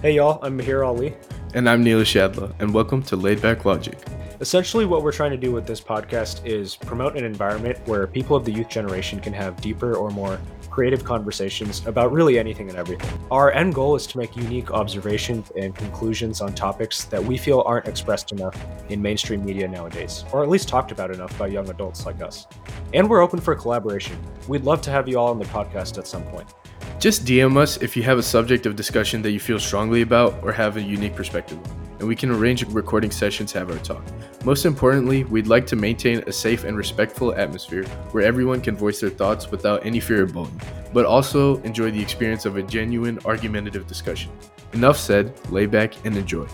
Hey y'all, I'm Mahir Ali. And I'm Neil Shadla, and welcome to Laid Back Logic. Essentially, what we're trying to do with this podcast is promote an environment where people of the youth generation can have deeper or more creative conversations about really anything and everything. Our end goal is to make unique observations and conclusions on topics that we feel aren't expressed enough in mainstream media nowadays, or at least talked about enough by young adults like us. And we're open for collaboration. We'd love to have you all on the podcast at some point. Just DM us if you have a subject of discussion that you feel strongly about or have a unique perspective and we can arrange recording session to have our talk. Most importantly, we'd like to maintain a safe and respectful atmosphere where everyone can voice their thoughts without any fear of bullying, but also enjoy the experience of a genuine argumentative discussion. Enough said, lay back and enjoy.